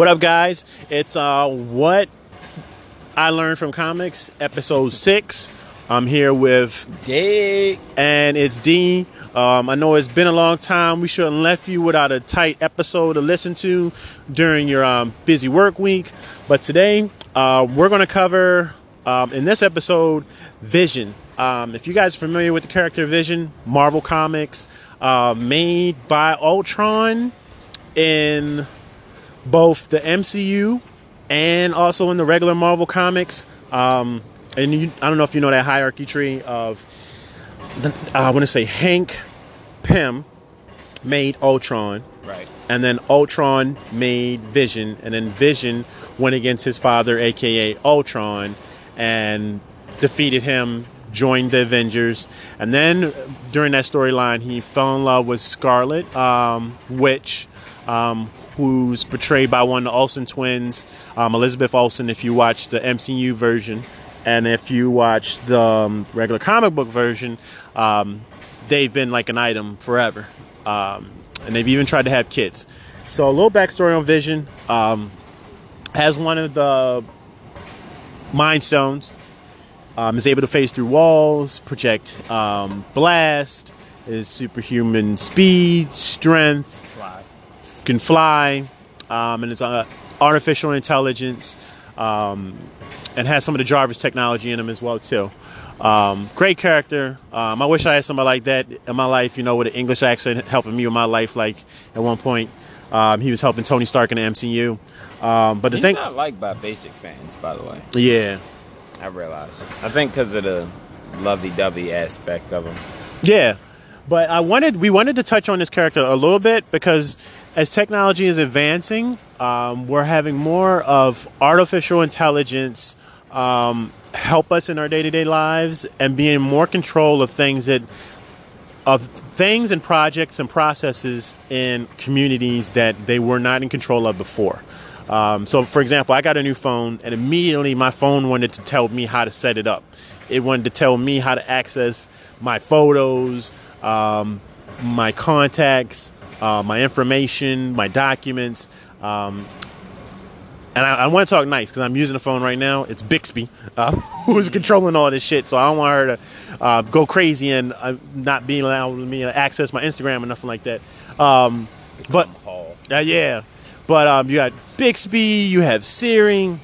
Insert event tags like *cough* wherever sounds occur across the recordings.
What up, guys? It's uh, what I learned from comics, episode six. I'm here with Dick. and it's D. Um, I know it's been a long time. We shouldn't left you without a tight episode to listen to during your um, busy work week. But today, uh, we're going to cover um, in this episode Vision. Um, if you guys are familiar with the character Vision, Marvel Comics, uh, made by Ultron in both the MCU and also in the regular Marvel comics. Um, and you, I don't know if you know that hierarchy tree of, the, I want to say Hank Pym made Ultron, Right. and then Ultron made Vision, and then Vision went against his father, aka Ultron, and defeated him, joined the Avengers, and then during that storyline, he fell in love with Scarlet um, Witch, um, who's portrayed by one of the Olsen twins, um, Elizabeth Olsen. If you watch the MCU version, and if you watch the um, regular comic book version, um, they've been like an item forever. Um, and they've even tried to have kids. So a little backstory on Vision. Um, has one of the Mind Stones. Um, is able to phase through walls, project um, blast, is superhuman speed, strength. Can fly, um, and is uh, artificial intelligence, um, and has some of the Jarvis technology in him as well too. Um, great character. Um, I wish I had somebody like that in my life. You know, with an English accent helping me with my life. Like at one point, um, he was helping Tony Stark in the MCU. Um, but the He's thing, not liked by basic fans, by the way. yeah, I realize. I think because of the lovey-dovey aspect of him. Yeah, but I wanted we wanted to touch on this character a little bit because as technology is advancing, um, we're having more of artificial intelligence um, help us in our day to day lives and be in more control of things that of things and projects and processes in communities that they were not in control of before. Um, so, for example, I got a new phone, and immediately my phone wanted to tell me how to set it up. It wanted to tell me how to access my photos, um, my contacts, uh, my information, my documents. Um, and I, I want to talk nice because I'm using the phone right now. It's Bixby uh, *laughs* who's controlling all this shit. So I don't want her to uh, go crazy and uh, not being allowed me to access my Instagram or nothing like that. Um, but uh, yeah, but um, you got Bixby, you have Siri,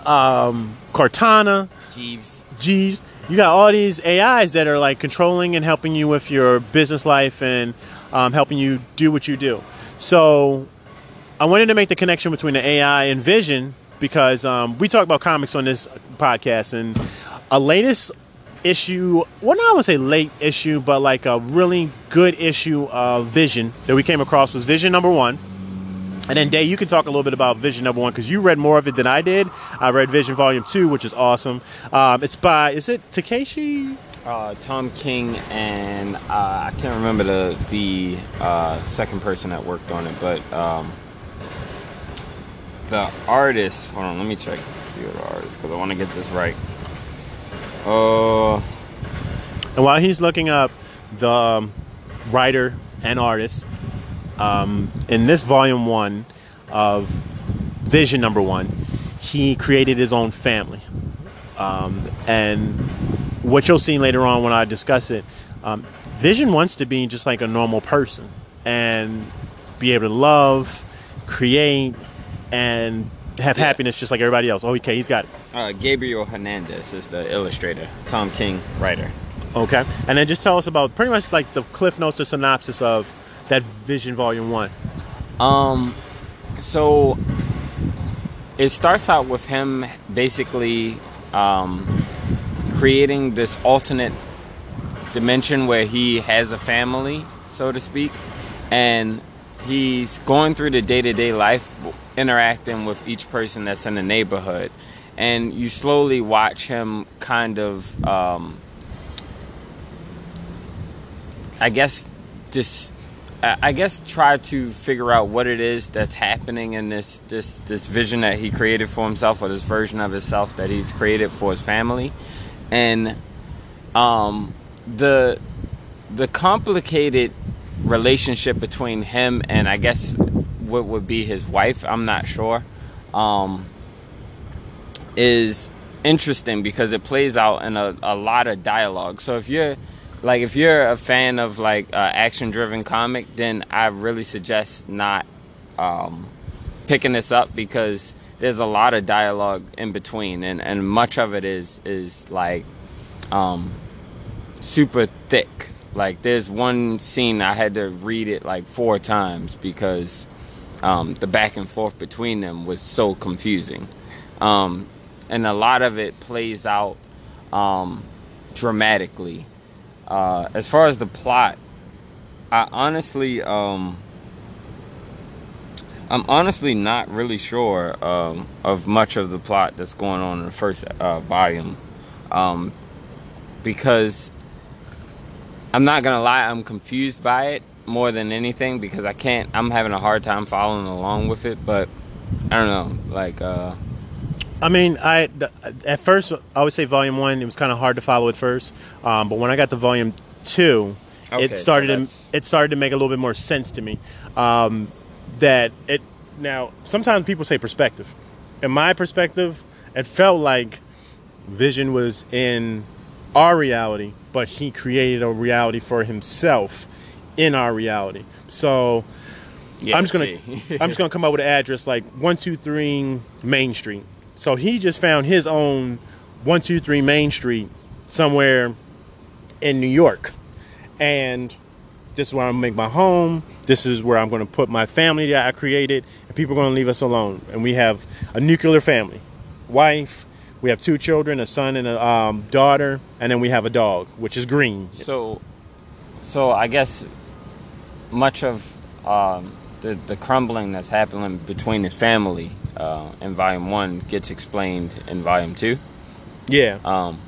um, Cortana, Jeeves. Jeeves. You got all these AIs that are like controlling and helping you with your business life and um, helping you do what you do. So I wanted to make the connection between the AI and vision because um, we talk about comics on this podcast and a latest issue well not I would say late issue but like a really good issue of vision that we came across was vision number one and then Day, you can talk a little bit about Vision number one because you read more of it than I did. I read Vision Volume Two, which is awesome. Um, it's by is it Takeshi? Uh, Tom King and uh, I can't remember the the uh, second person that worked on it, but um, the artist. Hold on, let me check. See what the artist because I want to get this right. Uh, And while he's looking up the um, writer and artist, um, in this volume one of Vision number one, he created his own family. Um, and what you'll see later on when I discuss it, um, Vision wants to be just like a normal person and be able to love, create, and have Yeah. happiness just like everybody else. Oh, okay, he's got it. uh, Gabriel Hernandez is the illustrator. Tom King writer. Okay. And then just tell us about pretty much like the cliff notes or synopsis of that Vision Volume 1. Um, so it starts out with him basically um, creating this alternate dimension where he has a family, so to speak, and he's going through the day to day life, interacting with each person that's in the neighborhood. And you slowly watch him kind of, um, I guess, just I guess try to figure out what it is that's happening in this this this vision that he created for himself or this version of himself that he's created for his family and um the the complicated relationship between him and I guess what would be his wife. I'm not sure. Um, is interesting because it plays out in a, a lot of dialogue. So if you're like if you're a fan of like uh, action driven comic, then I really suggest not um, picking this up because there's a lot of dialogue in between, and, and much of it is is like um, super thick. Like there's one scene I had to read it like four times because um, the back and forth between them was so confusing. Um, and a lot of it plays out um, dramatically. Uh, as far as the plot, I honestly, um, I'm honestly not really sure um, of much of the plot that's going on in the first uh, volume, um, because I'm not gonna lie, I'm confused by it more than anything because I can't. I'm having a hard time following along with it, but I don't know, like. Uh, I mean, I the, at first I would say volume one. It was kind of hard to follow at first, um, but when I got to volume two, Okay, it started so to, it started to make a little bit more sense to me. Um, that it now sometimes people say perspective. In my perspective, it felt like Vision was in our reality, but he created a reality for himself in our reality. So yeah, I'm just gonna. I'm just gonna come up with an address like one two three Main Street. So he just found his own one two three Main Street somewhere in New York, and this is where I'm gonna make my home. This is where I'm gonna put my family that I created, and people are gonna leave us alone. And we have a nuclear family, wife. We have two children, a son and a um, daughter, and then we have a dog, which is green. So, so I guess much of um, the the crumbling that's happening between his family uh, in volume one gets explained in volume two, Yeah, um,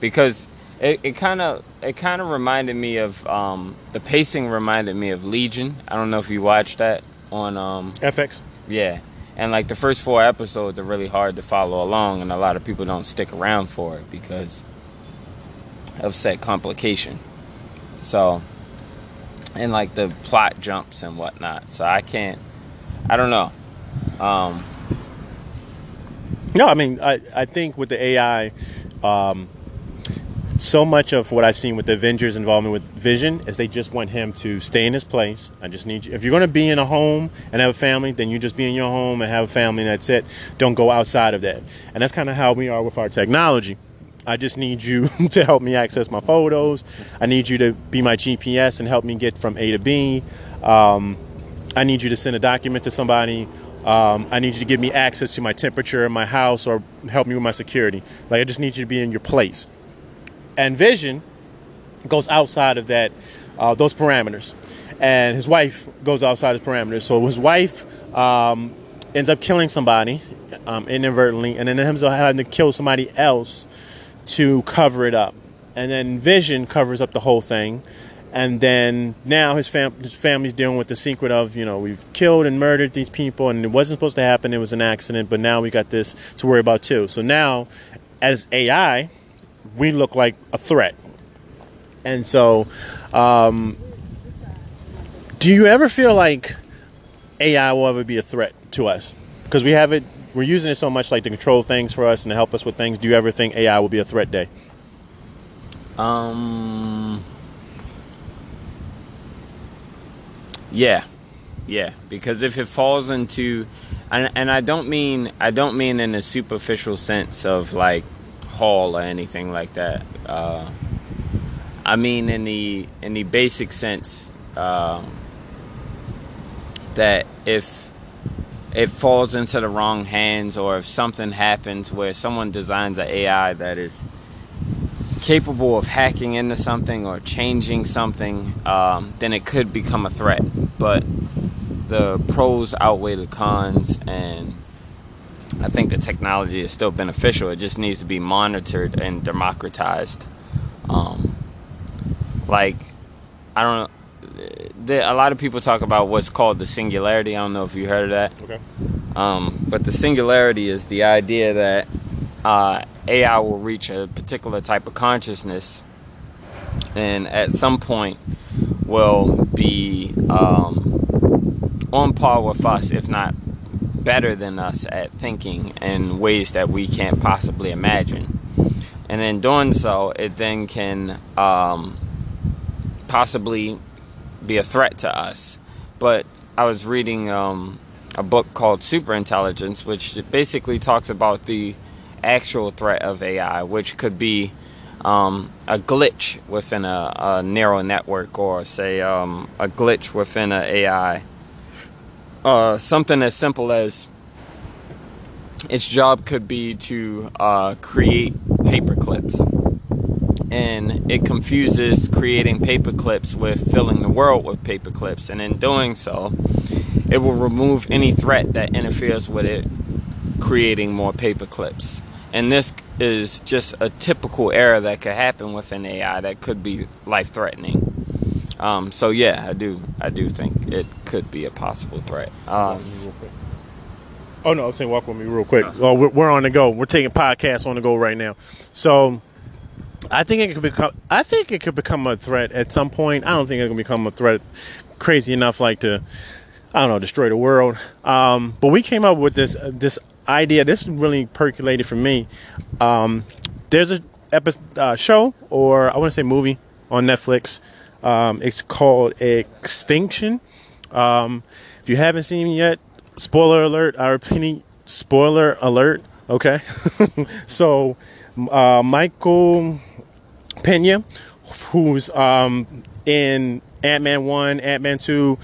because it it kind of it kind of reminded me of um, the pacing reminded me of Legion. I don't know if you watched that on um, FX. yeah. And like the first four episodes are really hard to follow along, and a lot of people don't stick around for it because of said complication. So, and like the plot jumps and whatnot. So I can't, I don't know. Um, No, I mean, I, I think with the AI, um, so much of what I've seen with the Avengers' involvement with Vision is they just want him to stay in his place. I just need you. If you're going to be in a home and have a family, then you just be in your home and have a family, and that's it. Don't go outside of that. And that's kind of how we are with our technology. I just need you *laughs* to help me access my photos. I need you to be my GPS and help me get from A to B. Um, I need you to send a document to somebody. Um, I need you to give me access to my temperature in my house or help me with my security. Like, I just need you to be in your place. And Vision goes outside of that, uh, those parameters. And his wife goes outside his parameters. So his wife um, ends up killing somebody um, inadvertently, and then ends up having to kill somebody else to cover it up. And then Vision covers up the whole thing. And then now his, fam- his family's dealing with the secret of, you know, we've killed and murdered these people, and it wasn't supposed to happen. It was an accident, but now we got this to worry about too. So now, as AI, we look like a threat. And so, um, do you ever feel like AI will ever be a threat to us? Because we have it, we're using it so much like to control things for us and to help us with things. Do you ever think AI will be a threat day? um, yeah, yeah. Because if it falls into, and, and I don't mean I don't mean in a superficial sense of like HAL or anything like that. Uh, I mean in the in the basic sense um, that if it falls into the wrong hands or if something happens where someone designs an AI that is capable of hacking into something or changing something, um, then it could become a threat. But the pros outweigh the cons, and I think the technology is still beneficial. It just needs to be monitored and democratized. Um, like, I don't know. The, a lot of people talk about what's called the singularity. I don't know if you heard of that. Okay. Um, but the singularity is the idea that uh, AI will reach a particular type of consciousness, and at some point will be um, on par with us, if not better than us at thinking in ways that we can't possibly imagine. And in doing so, it then can um, possibly be a threat to us. But I was reading um, a book called Superintelligence, which basically talks about the actual threat of AI, which could be um, a glitch within a, a, neural network, or say um, a glitch within an AI. Uh, something as simple as its job could be to uh, create paper clips. And it confuses creating paper clips with filling the world with paper clips. And in doing so, it will remove any threat that interferes with it creating more paper clips. And this is just a typical error that could happen with an AI that could be life threatening. Um, so yeah, I do I do think it could be a possible threat. Um, oh no, I'm saying walk with me real quick. Oh, we're, we're on the go. We're taking podcasts on the go right now. So I think it could become. I think it could become a threat at some point. I don't think it can become a threat crazy enough like to I don't know destroy the world. Um, but we came up with this this idea. This really percolated for me. Um, there's a uh, show, or I want to say movie on Netflix. Um, it's called Extinction. Um, if you haven't seen it yet, spoiler alert. Our opinion, spoiler alert. Okay. *laughs* so, uh, Michael Pena, who's um, in Ant Man 1, Ant Man 2,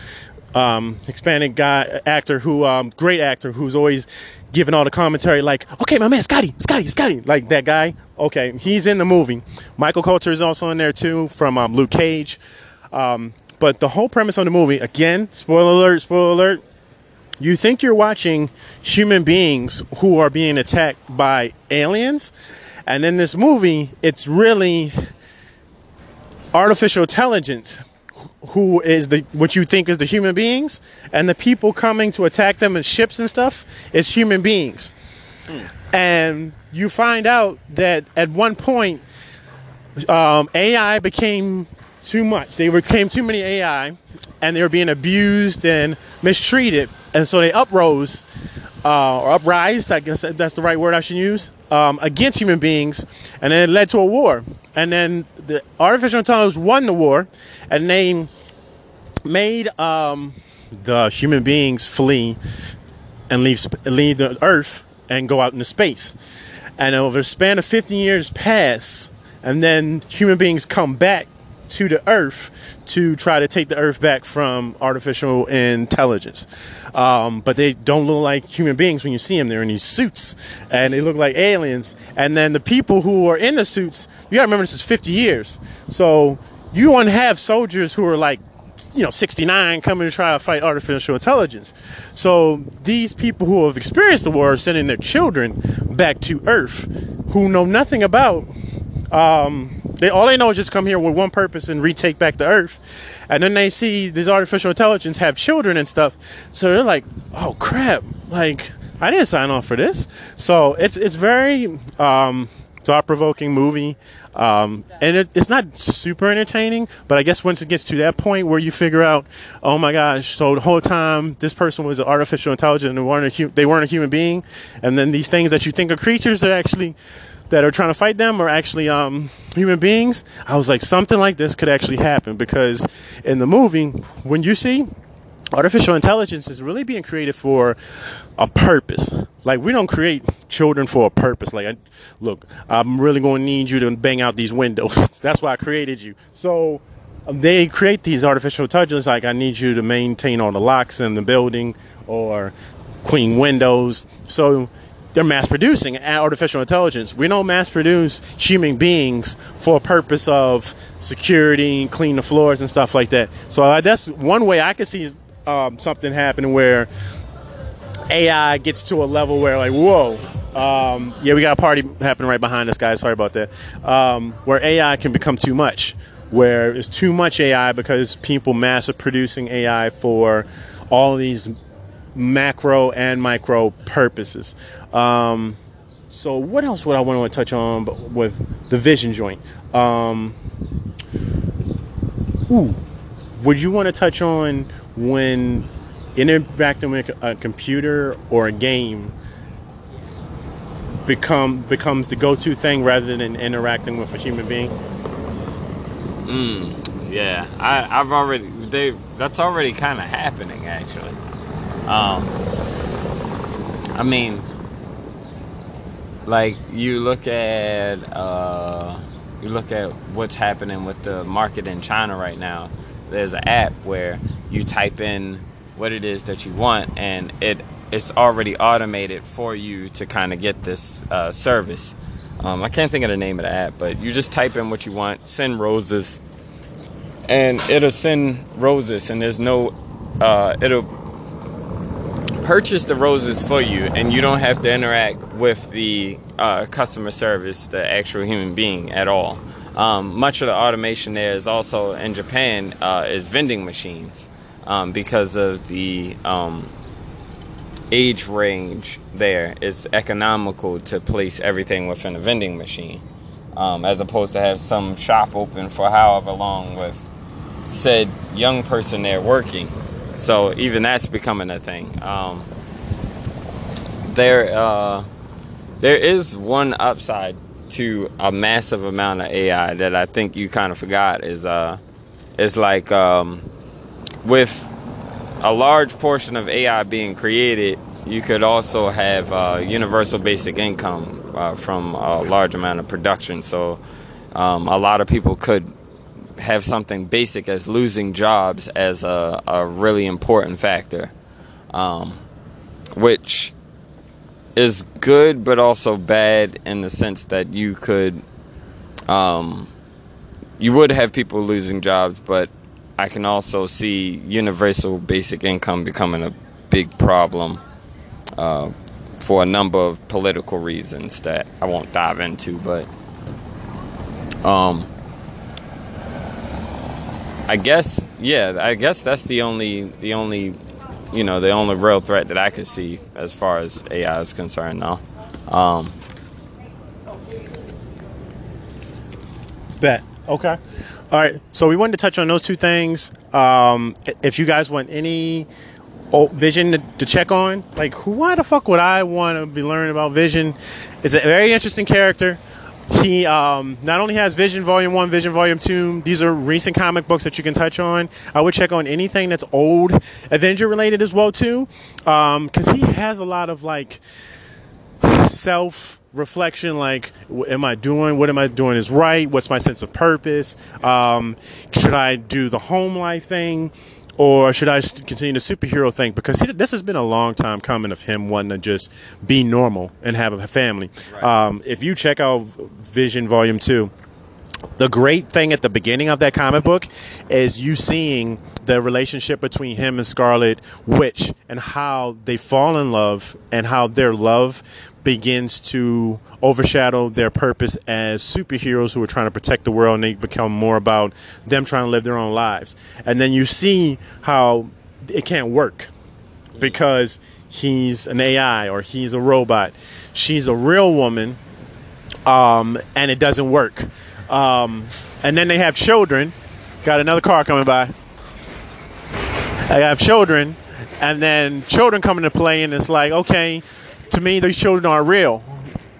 um, Hispanic guy, actor who, um, great actor who's always giving all the commentary like, okay, my man, Scotty, Scotty, Scotty, like that guy. Okay, he's in the movie. Michael Colter is also in there too from um, Luke Cage. Um, but the whole premise of the movie, again, spoiler alert, spoiler alert, you think you're watching human beings who are being attacked by aliens. And in this movie, it's really artificial intelligence who is the what you think is the human beings, and the people coming to attack them in ships and stuff is human beings. Hmm. And you find out that at one point, um, AI became too much. They became too many AI, and they were being abused and mistreated, and so they uprose uh, or uprised. I guess that's the right word I should use um, against human beings, and then it led to a war. And then the artificial intelligence won the war, and they made um, the human beings flee and leave leave the Earth and go out into space. And over a span of 15 years pass, and then human beings come back to the Earth to try to take the Earth back from artificial intelligence. Um, but they don't look like human beings when you see them. They're in these suits and they look like aliens. And then the people who are in the suits, you gotta remember this is 50 years. So you want to have soldiers who are like you know 69 coming to try to fight artificial intelligence so these people who have experienced the war are sending their children back to earth who know nothing about um, they all they know is just come here with one purpose and retake back the earth. And then they see this artificial intelligence have children and stuff. So they're like oh crap. Like i didn't sign off for this. So it's it's very um, thought-provoking movie. Um, and it, it's not super entertaining but i guess once it gets to that point where you figure out oh my gosh so the whole time this person was an artificial intelligence and weren't a, they weren't a human being. And then these things that you think are creatures are actually that are trying to fight them are actually um, human beings i was like something like this could actually happen because in the movie when you see artificial intelligence is really being created for a purpose. Like we don't create children for a purpose. Like, I, look, I'm really going to need you to bang out these windows. *laughs* That's why I created you. So um, they create these artificial intelligence. Like I need you to maintain all the locks in the building or clean windows. So they're mass producing artificial intelligence. We don't mass produce human beings for a purpose of security, clean the floors and stuff like that. So that's one way I could see um, something happening where AI gets to a level where like, whoa, um, yeah, we got a party happening right behind us, guys. Sorry about that. Um, where AI can become too much, where it's too much AI because people mass are producing AI for all these macro and micro purposes. Um, so what else would I want to touch on with the vision joint? Um, ooh, would you want to touch on when interacting with a computer or a game become becomes the go-to thing rather than interacting with a human being? Yeah, I, I've already they that's already kind of happening actually. Um, I mean, like you look at uh, you look at what's happening with the market in China right now. There's an app where you type in what it is that you want, and it it's already automated for you to kind of get this uh, service. Um, I can't think of the name of the app, but you just type in what you want, send roses, and it'll send roses, and there's no, uh, it'll purchase the roses for you, and you don't have to interact with the uh, customer service, the actual human being at all. Um, much of the automation there is also in Japan uh, is vending machines um, because of the um, age range there. It's economical to place everything within a vending machine. Um, as opposed to have some shop open for however long with said young person there working. So even that's becoming a thing. Um, there, uh, there is one upside to a massive amount of AI that I think you kind of forgot is uh, is like um, with a large portion of AI being created, you could also have uh, universal basic income uh, from a large amount of production. So um, a lot of people could have something basic as losing jobs as a, a really important factor, um, which is good but also bad in the sense that you could um, you would have people losing jobs but i can also see universal basic income becoming a big problem uh, for a number of political reasons that i won't dive into but um, i guess yeah i guess that's the only the only you know the only real threat that I could see as far as AI is concerned now. Um, Bet. Okay. All right. So we wanted to touch on those two things. Um, if you guys want any Vision to, to check on, like why the fuck would I want to be learning about Vision? Is a very interesting character. He um, not only has Vision Volume One, Vision Volume Two. These are recent comic books that you can touch on. I would check on anything that's old Avenger related as well too, because he has a lot of like self reflection like w- am i doing what am i doing is right what's my sense of purpose um, should i do the home life thing or should I continue the superhero thing? Because he, this has been a long time coming of him wanting to just be normal and have a family. Um, if you check out vision volume 2 the great thing at the beginning of that comic book is you seeing the relationship between him and Scarlet Witch and how they fall in love and how their love begins to overshadow their purpose as superheroes who are trying to protect the world and they become more about them trying to live their own lives. And then you see how it can't work because he's an AI or he's a robot. She's a real woman um, and it doesn't work. Um, and then they have children. Got another car coming by. They have children, and then children come into play, and it's like, okay, to me, these children are real.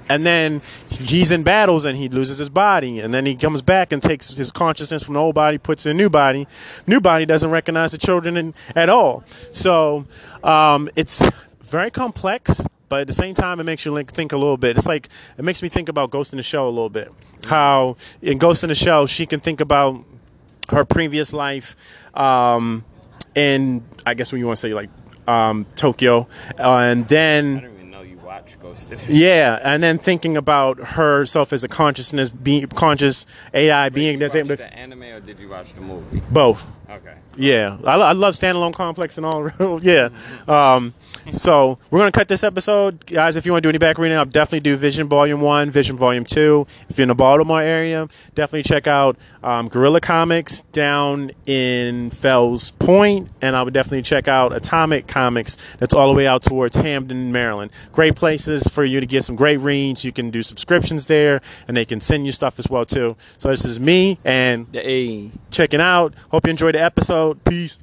And then he's in battles and he loses his body. And then he comes back and takes his consciousness from the old body, puts in a new body. New body doesn't recognize the children in, at all. So um, it's very complex, but at the same time, it makes you think a little bit. It's like, it makes me think about Ghost in the Shell a little bit. How in Ghost in the Shell, she can think about her previous life um, in, I guess, when you want to say like um, Tokyo. Uh, and then. I don't even know you watch Ghost. in- Yeah, and then thinking about herself as a consciousness, being conscious AI being Did that's you able watch to the anime or did you watch the movie? both. Okay. Yeah, I, I love standalone complex and all. *laughs* yeah, um, so we're gonna cut this episode, guys. If you want to do any back reading, I'll definitely do Vision Volume One, Vision Volume Two. If you're in the Baltimore area, definitely check out um, Gorilla Comics down in Fells Point, and I would definitely check out Atomic Comics. That's all the way out towards Hampden, Maryland. Great places for you to get some great reads. You can do subscriptions there, and they can send you stuff as well too. So this is me and Hey. checking out. Hope you enjoyed the episode. Peace.